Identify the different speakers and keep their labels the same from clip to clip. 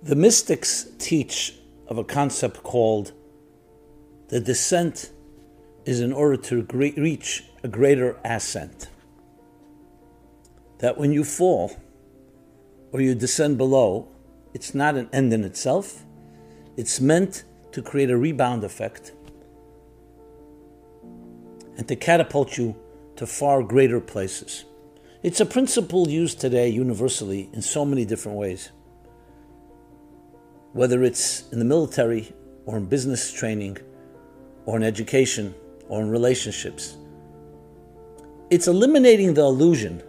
Speaker 1: The mystics teach of a concept called the descent is in order to reach a greater ascent. That when you fall or you descend below, it's not an end in itself, it's meant to create a rebound effect and to catapult you to far greater places. It's a principle used today universally in so many different ways whether it's in the military or in business training or in education or in relationships. It's eliminating the illusion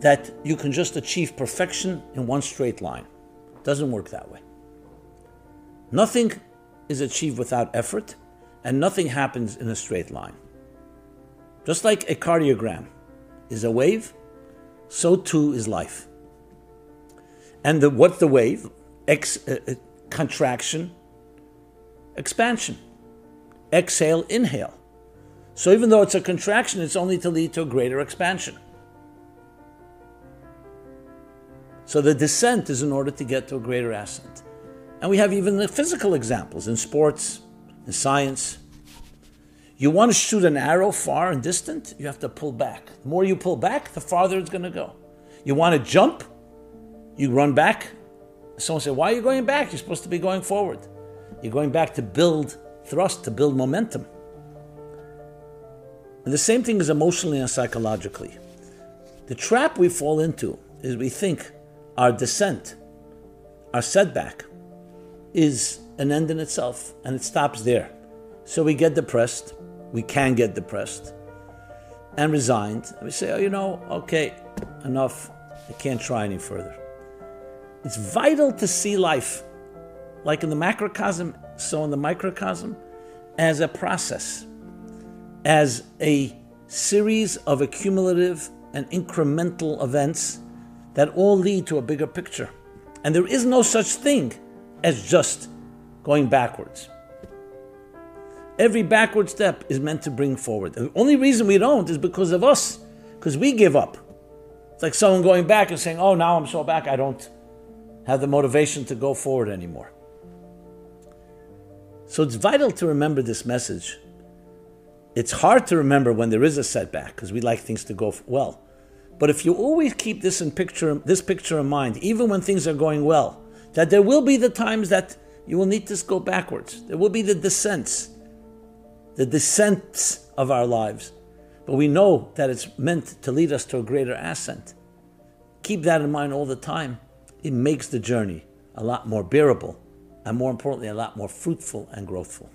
Speaker 1: that you can just achieve perfection in one straight line. It doesn't work that way. Nothing is achieved without effort, and nothing happens in a straight line. Just like a cardiogram is a wave, so too is life. And the, what's the wave? Ex, uh, uh, contraction, expansion. Exhale, inhale. So even though it's a contraction, it's only to lead to a greater expansion. So the descent is in order to get to a greater ascent. And we have even the physical examples in sports, in science. You want to shoot an arrow far and distant, you have to pull back. The more you pull back, the farther it's going to go. You want to jump, you run back, Someone said, Why are you going back? You're supposed to be going forward. You're going back to build thrust, to build momentum. And the same thing is emotionally and psychologically. The trap we fall into is we think our descent, our setback, is an end in itself, and it stops there. So we get depressed, we can get depressed, and resigned. We say, oh, you know, okay, enough, I can't try any further. It's vital to see life, like in the macrocosm, so in the microcosm, as a process, as a series of accumulative and incremental events that all lead to a bigger picture. And there is no such thing as just going backwards. Every backward step is meant to bring forward. The only reason we don't is because of us, because we give up. It's like someone going back and saying, Oh, now I'm so back, I don't have the motivation to go forward anymore. So it's vital to remember this message. It's hard to remember when there is a setback because we like things to go well. But if you always keep this in picture, this picture in mind, even when things are going well, that there will be the times that you will need to go backwards. There will be the descents, the descents of our lives. But we know that it's meant to lead us to a greater ascent. Keep that in mind all the time it makes the journey a lot more bearable and more importantly, a lot more fruitful and growthful.